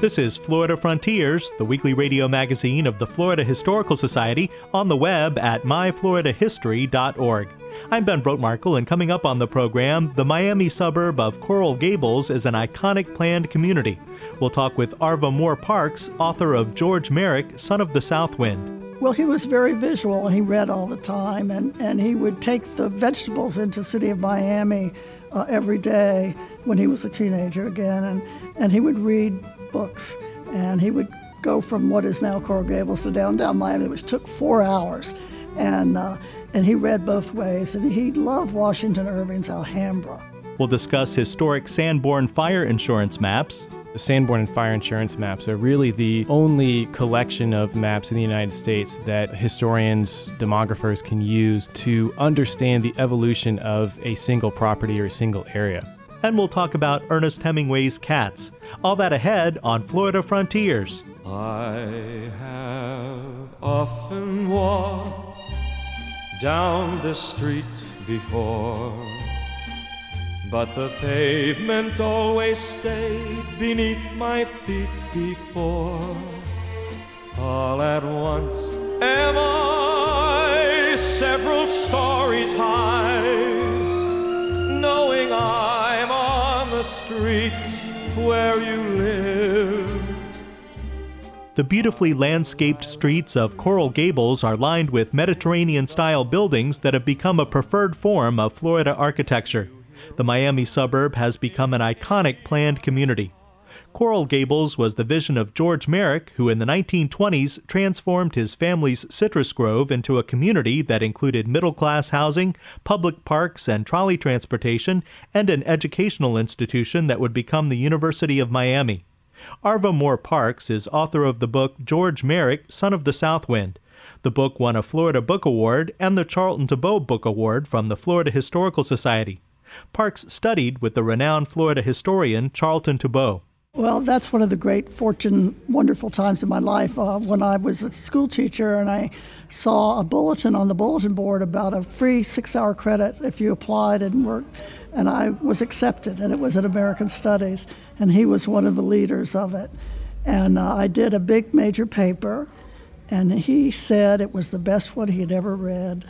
This is Florida Frontiers, the weekly radio magazine of the Florida Historical Society, on the web at myfloridahistory.org. I'm Ben Brotemarkle, and coming up on the program, the Miami suburb of Coral Gables is an iconic planned community. We'll talk with Arva Moore Parks, author of George Merrick, Son of the South Wind. Well, he was very visual and he read all the time, and, and he would take the vegetables into the city of Miami uh, every day when he was a teenager again, and, and he would read books, and he would go from what is now Coral Gables to downtown Miami, which took four hours, and uh, and he read both ways, and he loved Washington Irving's Alhambra. We'll discuss historic Sanborn fire insurance maps. The Sanborn and fire insurance maps are really the only collection of maps in the United States that historians, demographers can use to understand the evolution of a single property or a single area and we'll talk about Ernest Hemingway's cats. All that ahead on Florida Frontiers. I have often walked down the street before, but the pavement always stayed beneath my feet before. All at once am I several stories high, street where you live. The beautifully landscaped streets of Coral Gables are lined with Mediterranean style buildings that have become a preferred form of Florida architecture. The Miami suburb has become an iconic planned community. Coral Gables was the vision of George Merrick, who in the 1920s transformed his family's citrus grove into a community that included middle class housing, public parks and trolley transportation, and an educational institution that would become the University of Miami. Arva Moore Parks is author of the book George Merrick, Son of the South Wind. The book won a Florida Book Award and the Charlton Tebeau Book Award from the Florida Historical Society. Parks studied with the renowned Florida historian Charlton Tebeau. Well, that's one of the great fortune, wonderful times in my life uh, when I was a school teacher and I saw a bulletin on the bulletin board about a free six hour credit if you applied and worked. And I was accepted, and it was in American Studies, and he was one of the leaders of it. And uh, I did a big major paper, and he said it was the best one he had ever read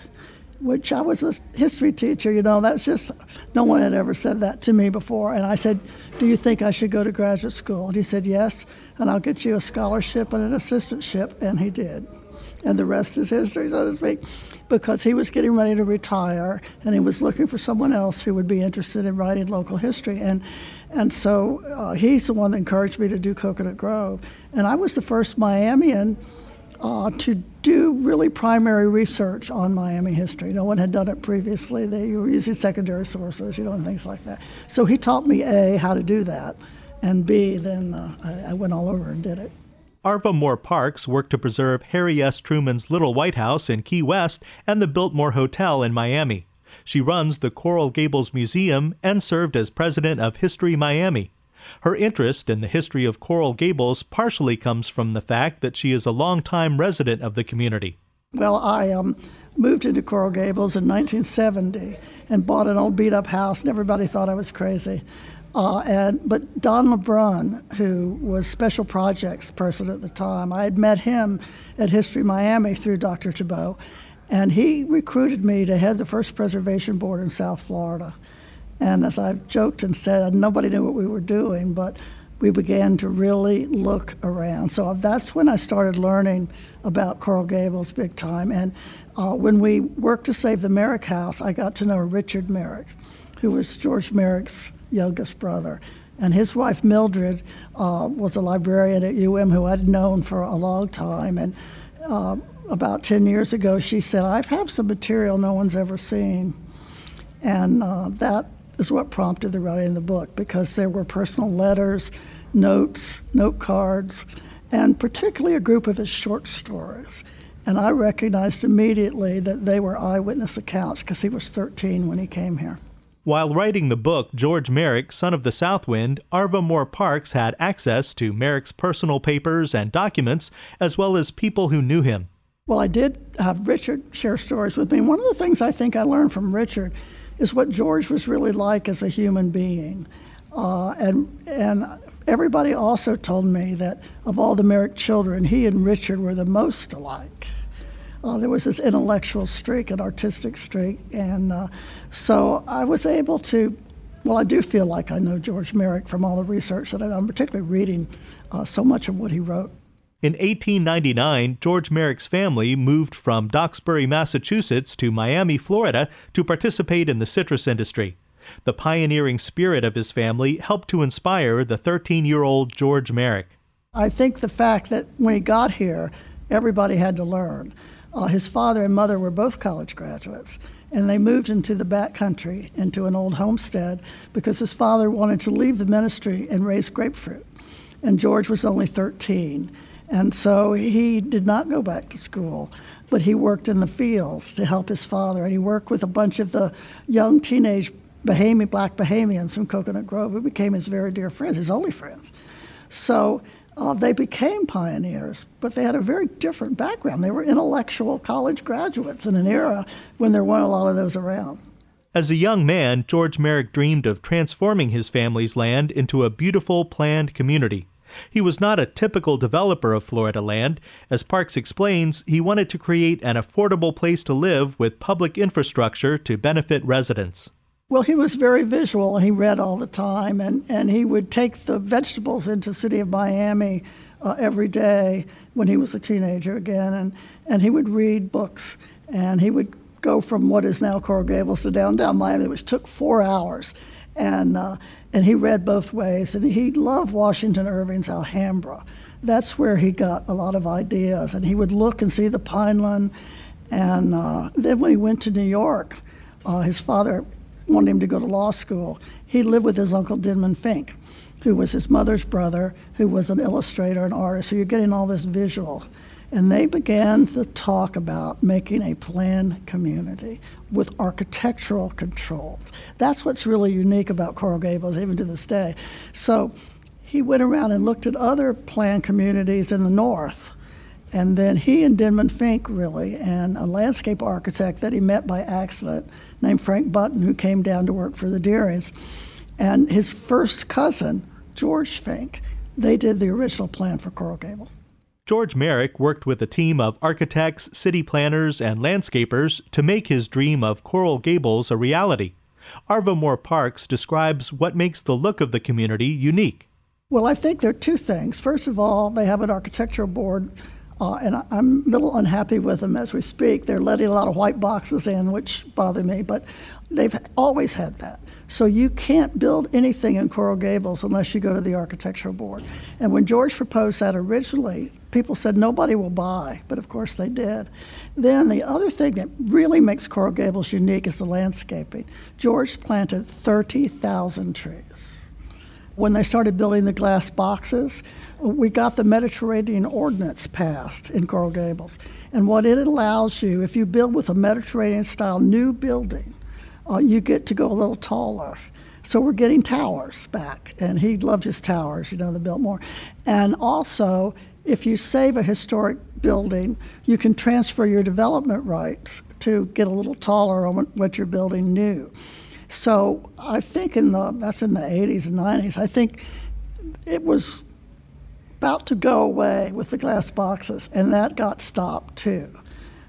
which I was a history teacher, you know, that's just, no one had ever said that to me before. And I said, Do you think I should go to graduate school? And he said, Yes, and I'll get you a scholarship and an assistantship. And he did. And the rest is history, so to speak, because he was getting ready to retire and he was looking for someone else who would be interested in writing local history. And, and so uh, he's the one that encouraged me to do Coconut Grove. And I was the first Miamian uh, to do really primary research on Miami history. No one had done it previously. They were using secondary sources, you know, and things like that. So he taught me A, how to do that, and B, then uh, I, I went all over and did it. Arva Moore Parks worked to preserve Harry S. Truman's Little White House in Key West and the Biltmore Hotel in Miami. She runs the Coral Gables Museum and served as president of History Miami. Her interest in the history of Coral Gables partially comes from the fact that she is a longtime resident of the community. Well, I um, moved into Coral Gables in 1970 and bought an old beat up house, and everybody thought I was crazy. Uh, and but Don LeBrun, who was special projects person at the time, I had met him at History Miami through Dr. Tebeau, and he recruited me to head the first preservation board in South Florida. And as I've joked and said, nobody knew what we were doing, but we began to really look around. So that's when I started learning about Coral Gables big time. And uh, when we worked to save the Merrick House, I got to know Richard Merrick, who was George Merrick's youngest brother. And his wife Mildred uh, was a librarian at UM who I'd known for a long time. And uh, about 10 years ago, she said, I have some material no one's ever seen. And uh, that is what prompted the writing of the book because there were personal letters, notes, note cards, and particularly a group of his short stories. And I recognized immediately that they were eyewitness accounts because he was 13 when he came here. While writing the book, George Merrick, son of the Southwind, Arva Moore Parks had access to Merrick's personal papers and documents, as well as people who knew him. Well, I did have Richard share stories with me. One of the things I think I learned from Richard is what George was really like as a human being. Uh, and, and everybody also told me that of all the Merrick children, he and Richard were the most alike. Uh, there was this intellectual streak, an artistic streak, and uh, so I was able to. Well, I do feel like I know George Merrick from all the research that I've done, particularly reading uh, so much of what he wrote. In 1899, George Merrick's family moved from Duxbury, Massachusetts to Miami, Florida to participate in the citrus industry. The pioneering spirit of his family helped to inspire the 13 year old George Merrick. I think the fact that when he got here, everybody had to learn. Uh, his father and mother were both college graduates, and they moved into the back country, into an old homestead, because his father wanted to leave the ministry and raise grapefruit. And George was only 13. And so he did not go back to school, but he worked in the fields to help his father. And he worked with a bunch of the young teenage Bahamian, black Bahamians from Coconut Grove who became his very dear friends, his only friends. So uh, they became pioneers, but they had a very different background. They were intellectual college graduates in an era when there weren't a lot of those around. As a young man, George Merrick dreamed of transforming his family's land into a beautiful, planned community. He was not a typical developer of Florida land. As Parks explains, he wanted to create an affordable place to live with public infrastructure to benefit residents. Well, he was very visual and he read all the time, and, and he would take the vegetables into the city of Miami uh, every day when he was a teenager again, and, and he would read books, and he would go from what is now Coral Gables to downtown Miami, which took four hours. And, uh, and he read both ways, and he loved Washington Irving's Alhambra. That's where he got a lot of ideas, and he would look and see the Pineland. And uh, then when he went to New York, uh, his father wanted him to go to law school. He lived with his uncle Denman Fink, who was his mother's brother, who was an illustrator and artist. So you're getting all this visual. And they began to talk about making a planned community with architectural controls. That's what's really unique about Coral Gables, even to this day. So he went around and looked at other planned communities in the north. And then he and Denman Fink, really, and a landscape architect that he met by accident, named Frank Button, who came down to work for the Deerings. And his first cousin, George Fink, they did the original plan for Coral Gables. George Merrick worked with a team of architects, city planners, and landscapers to make his dream of Coral Gables a reality. Arva Moore Parks describes what makes the look of the community unique. Well, I think there are two things. First of all, they have an architectural board uh, and I'm a little unhappy with them as we speak. They're letting a lot of white boxes in, which bother me, but they've always had that. So you can't build anything in Coral Gables unless you go to the architectural board. And when George proposed that originally, people said nobody will buy, but of course they did. Then the other thing that really makes Coral Gables unique is the landscaping. George planted 30,000 trees when they started building the glass boxes, we got the Mediterranean Ordinance passed in Coral Gables. And what it allows you, if you build with a Mediterranean style new building, uh, you get to go a little taller. So we're getting towers back. And he loved his towers, you know, the Biltmore. And also, if you save a historic building, you can transfer your development rights to get a little taller on what you're building new. So I think in the that's in the 80s and 90s. I think it was about to go away with the glass boxes, and that got stopped too.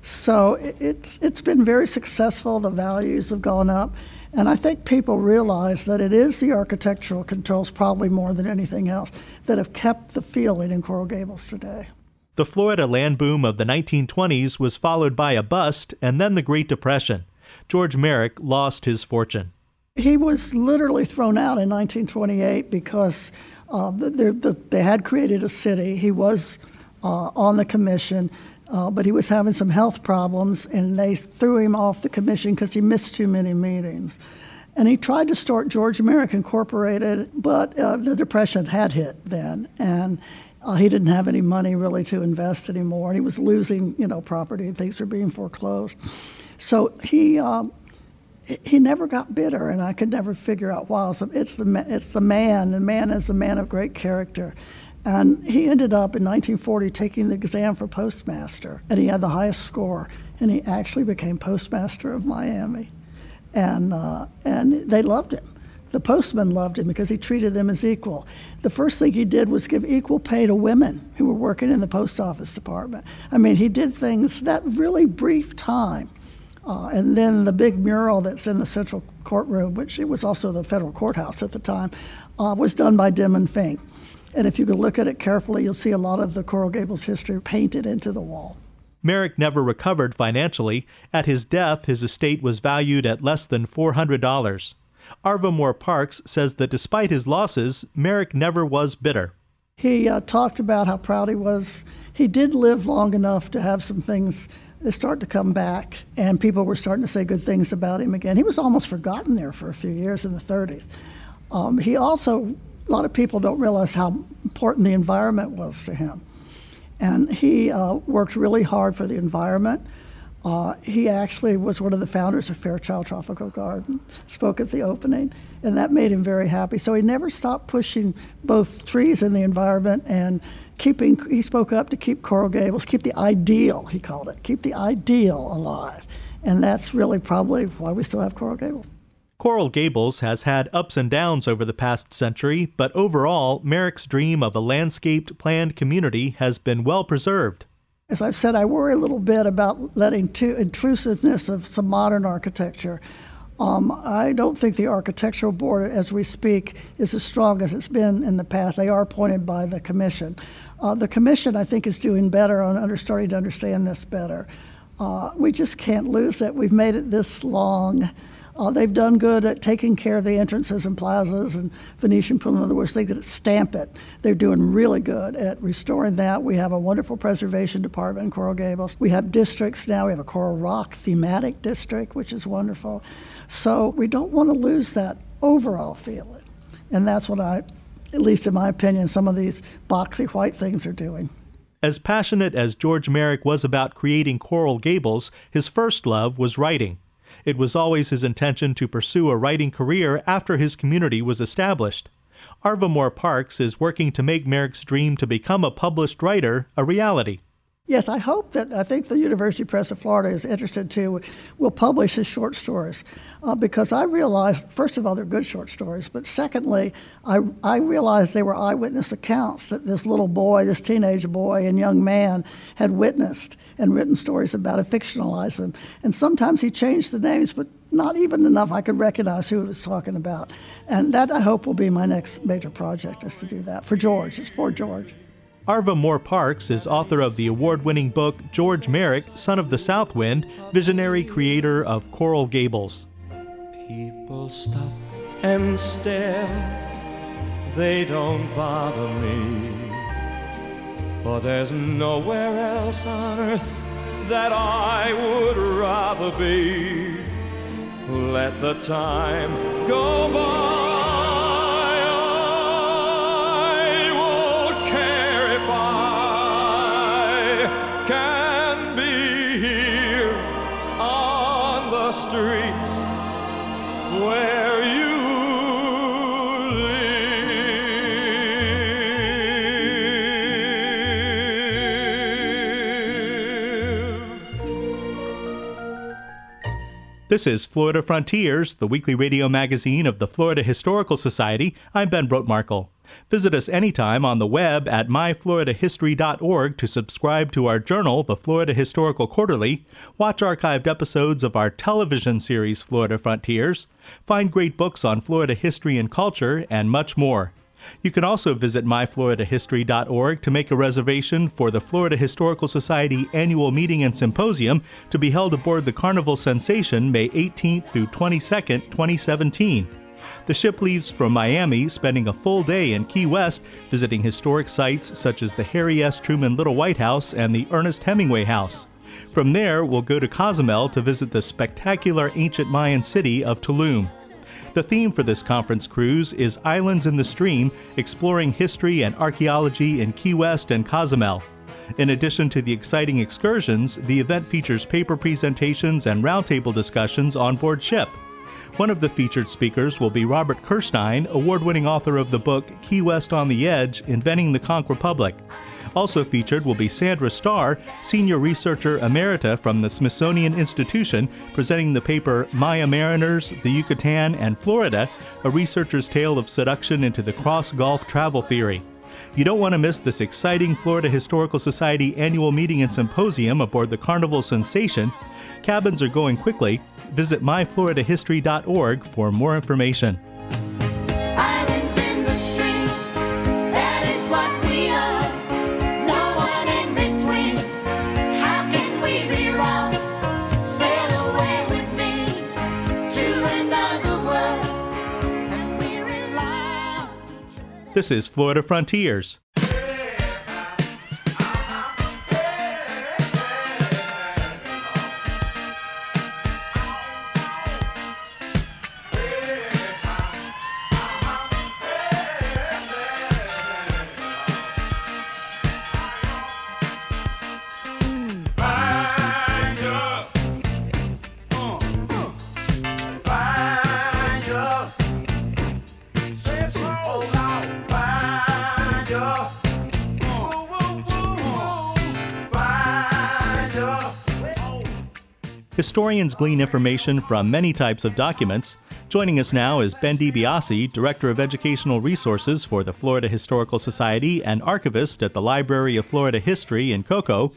So it's it's been very successful. The values have gone up, and I think people realize that it is the architectural controls, probably more than anything else, that have kept the feeling in Coral Gables today. The Florida land boom of the 1920s was followed by a bust and then the Great Depression. George Merrick lost his fortune. He was literally thrown out in 1928 because uh, the, the, they had created a city. He was uh, on the commission, uh, but he was having some health problems, and they threw him off the commission because he missed too many meetings. And he tried to start George Merrick Incorporated, but uh, the Depression had hit then. And uh, he didn't have any money really to invest anymore. And he was losing, you know, property. Things were being foreclosed. So he um, he never got bitter, and I could never figure out why. So it's the it's the man. The man is the man of great character. And he ended up in 1940 taking the exam for postmaster, and he had the highest score, and he actually became postmaster of Miami. And, uh, and they loved him. The postmen loved him because he treated them as equal. The first thing he did was give equal pay to women who were working in the post office department. I mean, he did things that really brief time. Uh, and then the big mural that's in the central courtroom, which it was also the federal courthouse at the time, uh, was done by Denman Fink. And if you can look at it carefully, you'll see a lot of the Coral Gables history painted into the wall. Merrick never recovered financially. At his death, his estate was valued at less than $400. Arva Moore Parks says that despite his losses, Merrick never was bitter. He uh, talked about how proud he was. He did live long enough to have some things start to come back, and people were starting to say good things about him again. He was almost forgotten there for a few years in the 30s. Um, he also a lot of people don't realize how important the environment was to him. And he uh, worked really hard for the environment. Uh, he actually was one of the founders of Fairchild Tropical Garden, spoke at the opening, and that made him very happy. So he never stopped pushing both trees and the environment and keeping, he spoke up to keep Coral Gables, keep the ideal, he called it, keep the ideal alive. And that's really probably why we still have Coral Gables. Coral Gables has had ups and downs over the past century, but overall, Merrick's dream of a landscaped, planned community has been well preserved. As I've said, I worry a little bit about letting too intrusiveness of some modern architecture. Um, I don't think the architectural board, as we speak, is as strong as it's been in the past. They are appointed by the commission. Uh, the commission, I think, is doing better on under, starting to understand this better. Uh, we just can't lose it. We've made it this long. Uh, they've done good at taking care of the entrances and plazas and Venetian pool. In other they could stamp it. They're doing really good at restoring that. We have a wonderful preservation department in Coral Gables. We have districts now. We have a Coral Rock thematic district, which is wonderful. So we don't want to lose that overall feeling. And that's what I, at least in my opinion, some of these boxy white things are doing. As passionate as George Merrick was about creating Coral Gables, his first love was writing. It was always his intention to pursue a writing career after his community was established. Arva Moore Parks is working to make Merrick's dream to become a published writer a reality. Yes, I hope that I think the University Press of Florida is interested too. Will publish his short stories uh, because I realized, first of all, they're good short stories, but secondly, I, I realized they were eyewitness accounts that this little boy, this teenage boy and young man had witnessed and written stories about it, fictionalized them. And sometimes he changed the names, but not even enough I could recognize who he was talking about. And that I hope will be my next major project is to do that for George. It's for George. Arva Moore Parks is author of the award winning book George Merrick, Son of the South Wind, visionary creator of Coral Gables. People stop and stare, they don't bother me. For there's nowhere else on earth that I would rather be. Let the time go by. This is Florida Frontiers, the weekly radio magazine of the Florida Historical Society. I'm Ben Brotemarkle. Visit us anytime on the web at myfloridahistory.org to subscribe to our journal, the Florida Historical Quarterly, watch archived episodes of our television series, Florida Frontiers, find great books on Florida history and culture, and much more. You can also visit myfloridahistory.org to make a reservation for the Florida Historical Society annual meeting and symposium to be held aboard the Carnival Sensation May 18th through 22nd, 2017. The ship leaves from Miami, spending a full day in Key West, visiting historic sites such as the Harry S. Truman Little White House and the Ernest Hemingway House. From there, we'll go to Cozumel to visit the spectacular ancient Mayan city of Tulum. The theme for this conference cruise is Islands in the Stream, exploring history and archaeology in Key West and Cozumel. In addition to the exciting excursions, the event features paper presentations and roundtable discussions on board ship. One of the featured speakers will be Robert Kerstein, award winning author of the book Key West on the Edge Inventing the Conch Republic. Also featured will be Sandra Starr, Senior Researcher Emerita from the Smithsonian Institution, presenting the paper Maya Mariners, the Yucatan, and Florida A Researcher's Tale of Seduction into the Cross Gulf Travel Theory. You don't want to miss this exciting Florida Historical Society annual meeting and symposium aboard the Carnival Sensation. Cabins are going quickly. Visit myfloridahistory.org for more information. This is Florida Frontiers. Historians glean information from many types of documents. Joining us now is Ben DiBiase, Director of Educational Resources for the Florida Historical Society and archivist at the Library of Florida History in Cocoa.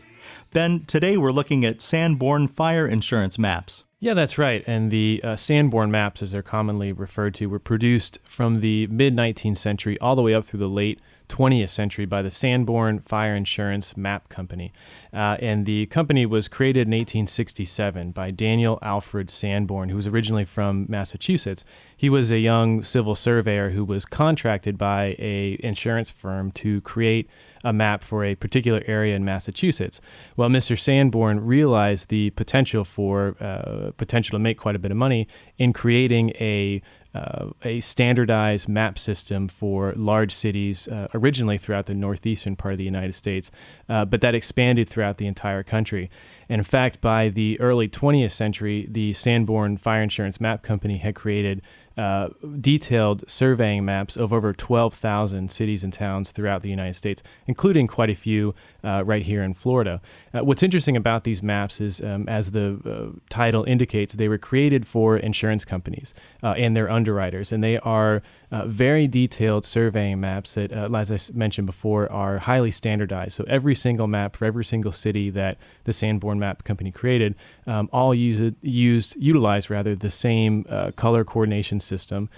Ben, today we're looking at Sanborn fire insurance maps. Yeah, that's right. And the uh, Sanborn maps, as they're commonly referred to, were produced from the mid 19th century all the way up through the late 20th century by the Sanborn Fire Insurance Map Company. Uh, and the company was created in 1867 by Daniel Alfred Sanborn, who was originally from Massachusetts. He was a young civil surveyor who was contracted by a insurance firm to create a map for a particular area in Massachusetts. Well, Mr. Sanborn realized the potential for uh, potential to make quite a bit of money in creating a uh, a standardized map system for large cities, uh, originally throughout the northeastern part of the United States, uh, but that expanded throughout the entire country. And in fact, by the early 20th century, the Sanborn Fire Insurance Map Company had created uh, detailed surveying maps of over 12,000 cities and towns throughout the United States, including quite a few uh, right here in Florida. Uh, what's interesting about these maps is, um, as the uh, title indicates, they were created for insurance companies uh, and their underwriters, and they are uh, very detailed surveying maps that, as I mentioned before, are highly standardized. So every single map for every single city that the Sanborn Map Company created, um, all used, used utilized rather the same color coordination system,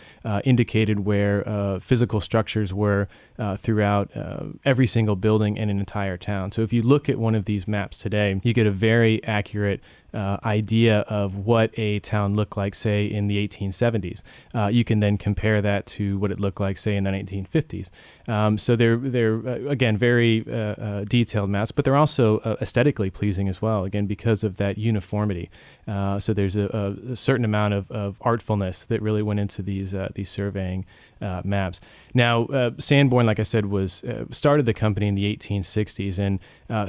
indicated where physical structures were throughout every single building in an entire town town. So if you look at one of these maps today, you get a very accurate uh, idea of what a town looked like, say, in the 1870s. Uh, you can then compare that to what it looked like, say, in the 1950s. Um, so they're they're uh, again very uh, uh, detailed maps, but they're also aesthetically pleasing as well. Again, because of that uniformity. so there's a, a, certain amount of, of artfulness that really went into these these surveying maps. Now, Sanborn, like I said, was started the company in the 1860s, and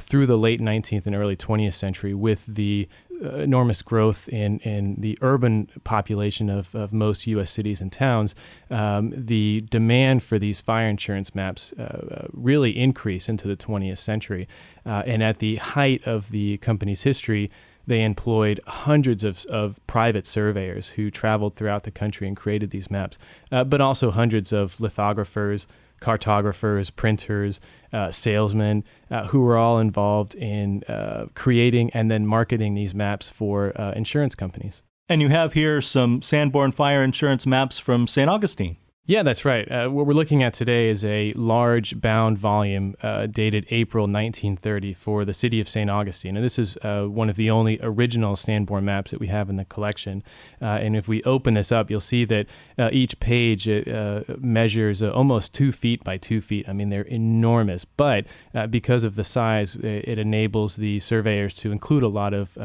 through the late 19th and early 20th century, with the enormous growth in, in the urban population of, of most U.S. cities and towns, um, the demand for these fire insurance maps uh, uh really increased into the 20th century. Uh, and at the height of the company's history, they employed hundreds of, of private surveyors who traveled throughout the country and created these maps, uh, but also hundreds of lithographers, cartographers, printers, uh, salesmen, uh, who were all involved in uh, creating and then marketing these maps for uh, insurance companies. And you have here some Sanborn fire insurance maps from St. Augustine. Yeah, that's right. Uh, what we're looking at today is a large bound volume uh, dated April 1930 for the city of St. Augustine. And this is uh, one of the only original Sanborn maps that we have in the collection. Uh, and if we open this up, you'll see that uh, each page uh, measures almost two feet by two feet. I mean, they're enormous. But because of the size, it enables the surveyors to include a lot of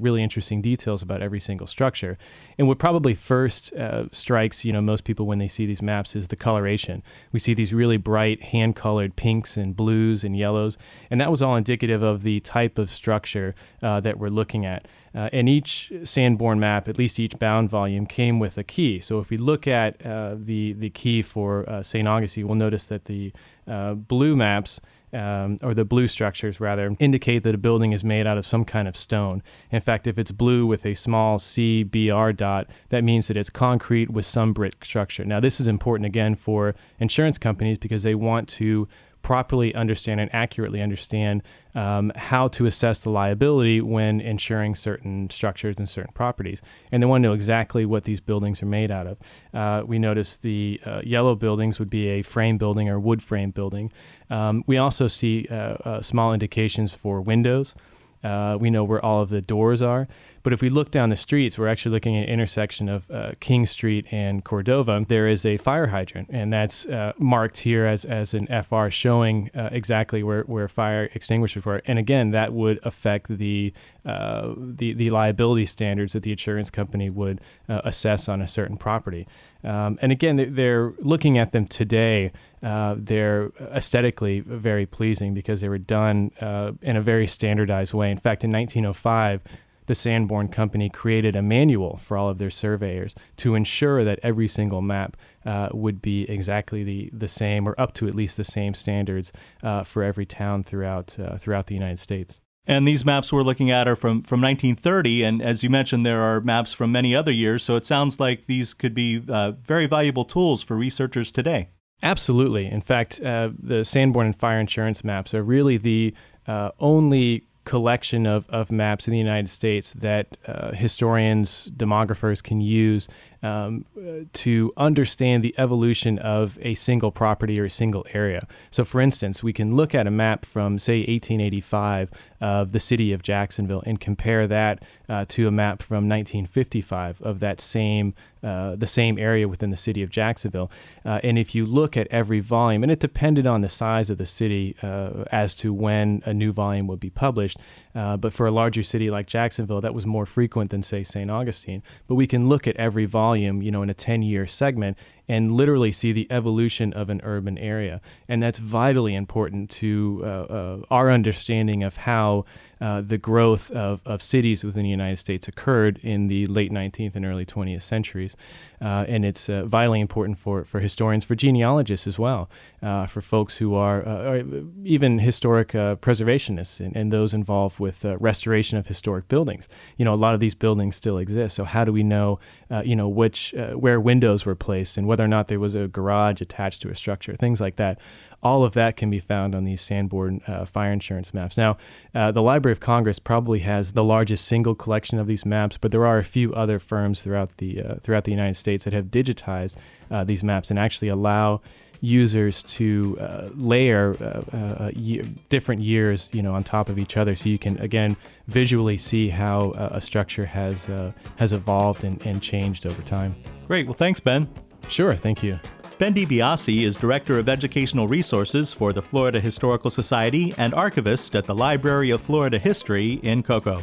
really interesting details about every single structure. And what probably first strikes, you know, most people when they see these maps is the coloration. We see these really bright hand colored pinks and blues and yellows, and that was all indicative of the type of structure uh, that we're looking at. Uh, and each Sanborn map, at least each bound volume, came with a key. So if we look at uh, the, the key for uh, St. Augustine, we'll notice that the uh, blue maps um, or the blue structures rather, indicate that a building is made out of some kind of stone. In fact, if it's blue with a small CBR dot, that means that it's concrete with some brick structure. Now, this is important again for insurance companies because they want to properly understand and accurately understand um, how to assess the liability when insuring certain structures and certain properties. And they want to know exactly what these buildings are made out of. Uh, we notice the uh, yellow buildings would be a frame building or wood frame building. Um, we also see uh, uh small indications for windows. Uh, we know where all of the doors are. But if we look down the streets, we're actually looking at an intersection of uh, King Street and Cordova. There is a fire hydrant, and that's uh, marked here as, as an FR showing uh, exactly where, where fire extinguishers were. And again, that would affect the, uh, the, the liability standards that the insurance company would uh, assess on a certain property. Um, and again, they're looking at them today. Uh, they're aesthetically very pleasing because they were done uh, in a very standardized way. In fact, in 1905, the Sanborn Company created a manual for all of their surveyors to ensure that every single map uh, would be exactly the, the same or up to at least the same standards uh, for every town throughout, uh, throughout the United States. And these maps we're looking at are from, from 1930. And as you mentioned, there are maps from many other years. So it sounds like these could be uh, very valuable tools for researchers today. Absolutely. In fact, uh, the Sanborn and Fire Insurance maps are really the uh, only collection of, of maps in the United States that uh, historians, demographers can use um, to understand the evolution of a single property or a single area. So, for instance, we can look at a map from, say, 1885 of the city of Jacksonville and compare that uh, to a map from 1955 of that same uh, the same area within the city of Jacksonville. Uh, and if you look at every volume, and it depended on the size of the city uh, as to when a new volume would be published, uh, but for a larger city like Jacksonville, that was more frequent than, say, St. Augustine. But we can look at every volume, you know, in a 10 year segment and literally see the evolution of an urban area. And that's vitally important to uh, uh, our understanding of how uh, the growth of, of cities within the United States occurred in the late 19th and early 20th centuries. Uh, and it's uh, vitally important for, for historians, for genealogists as well, uh, for folks who are even historic preservationists and, and, those involved with restoration of historic buildings. You know, a lot of these buildings still exist. So how do we know, you know, which where windows were placed and whether or not there was a garage attached to a structure, things like that all of that can be found on these Sanborn uh, fire insurance maps. Now, uh, the Library of Congress probably has the largest single collection of these maps, but there are a few other firms throughout the uh, throughout the United States that have digitized uh, these maps and actually allow users to uh, layer uh, year, different years, you know, on top of each other, so you can again visually see how a structure has has evolved and, and changed over time. Great. Well, thanks, Ben. Sure. Thank you. Ben DiBiase is Director of Educational Resources for the Florida Historical Society and archivist at the Library of Florida History in Cocoa.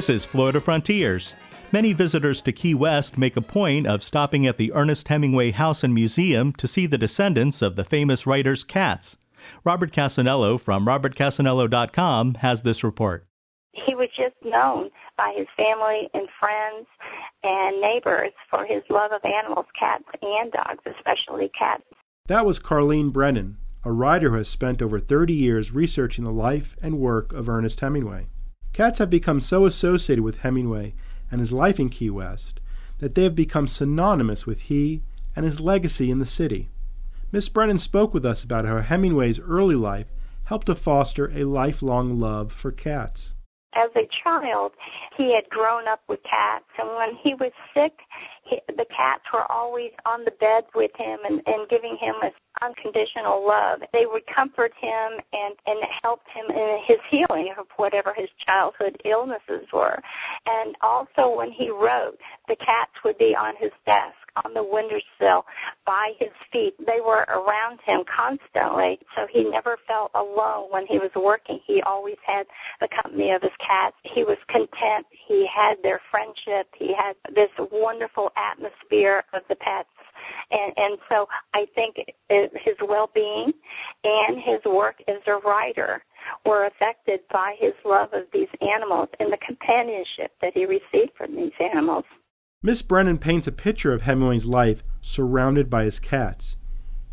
This is Florida Frontiers. Many visitors to Key West make a point of stopping at the Ernest Hemingway House and Museum to see the descendants of the famous writer's cats. Robert Cassanello from robertcassanello.com has this report. He was just known by his family and friends and neighbors for his love of animals, cats and dogs, especially cats. That was Carlene Brennan, a writer who has spent over 30 years researching the life and work of Ernest Hemingway. Cats have become so associated with Hemingway and his life in Key West that they have become synonymous with he and his legacy in the city. Miss Brennan spoke with us about how Hemingway's early life helped to foster a lifelong love for cats. As a child, he had grown up with cats, and when he was sick, the cats were always on the bed with him and, and giving him a unconditional love. They would comfort him and, and help him in his healing of whatever his childhood illnesses were. And also when he wrote, the cats would be on his desk, on the windowsill, by his feet. They were around him constantly, so he never felt alone when he was working. He always had the company of his cats. He was content. He had their friendship. He had this wonderful atmosphere of the pets and and so I think his well-being and his work as a writer were affected by his love of these animals and the companionship that he received from these animals. Miss Brennan paints a picture of Hemingway's life surrounded by his cats.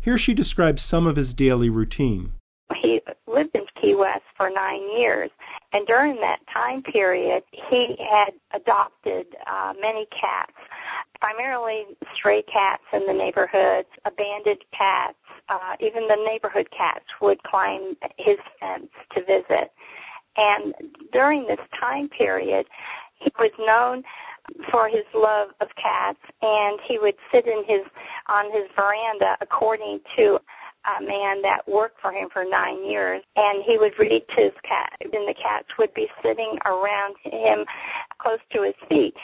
Here she describes some of his daily routine. He lived in Key West for nine years, and during that time period, he had adopted uh, many cats primarily stray cats in the neighborhoods, abandoned cats, uh, even the neighborhood cats would climb his fence to visit. And during this time period, he was known for his love of cats, and he would sit in his on his veranda, according to a man that worked for him for nine years, and he would read to his cat, and the cats would be sitting around him close to his feet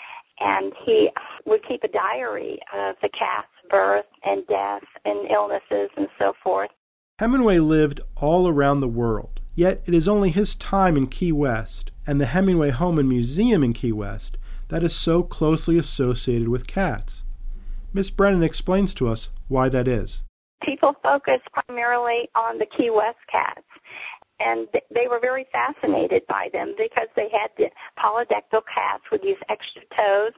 and he would keep a diary of the cat's birth and death and illnesses and so forth. Hemingway lived all around the world, yet it is only his time in Key West and the Hemingway Home and Museum in Key West that is so closely associated with cats. Miss Brennan explains to us why that is. People focus primarily on the Key West cats and they were very fascinated by them because they had the polydactyl cats with these extra toes,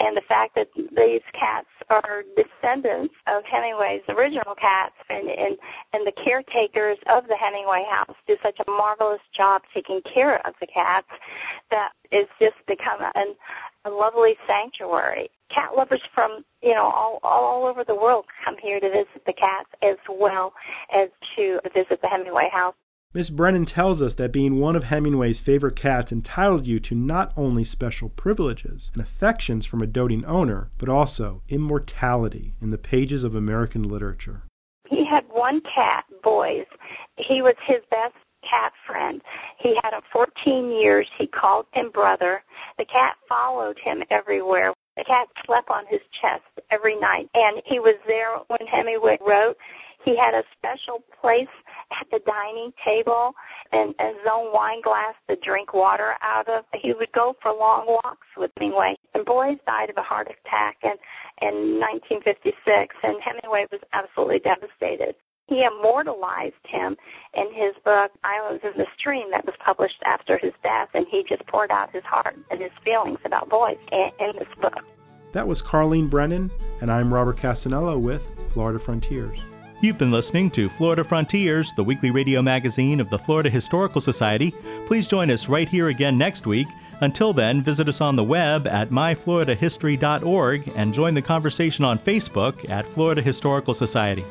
and the fact that these cats are descendants of Hemingway's original cats, and and and the caretakers of the Hemingway house do such a marvelous job taking care of the cats that it's just become a, a lovely sanctuary. Cat lovers from you know all all over the world come here to visit the cats as well as to visit the Hemingway house. Miss Brennan tells us that being one of Hemingway's favorite cats entitled you to not only special privileges and affections from a doting owner, but also immortality in the pages of American literature. He had one cat, Boise. He was his best cat friend. He had him 14 years. He called him brother. The cat followed him everywhere. The cat slept on his chest every night, and he was there when Hemingway wrote. He had a special place at the dining table and his own wine glass to drink water out of. He would go for long walks with Hemingway. And Boise died of a heart attack in, in 1956, and Hemingway was absolutely devastated. He immortalized him in his book Islands in the Stream that was published after his death, and he just poured out his heart and his feelings about Boise in, in this book. That was Carlene Brennan, and I'm Robert Cassanello with Florida Frontiers. You've been listening to Florida Frontiers, the weekly radio magazine of the Florida Historical Society. Please join us right here again next week. Until then, visit us on the web at myfloridahistory.org and join the conversation on Facebook at Florida Historical Society.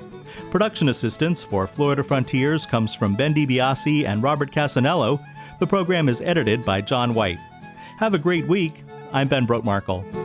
Production assistance for Florida Frontiers comes from Ben DiBiase and Robert Cassanello. The program is edited by John White. Have a great week. I'm Ben Brotemarkle.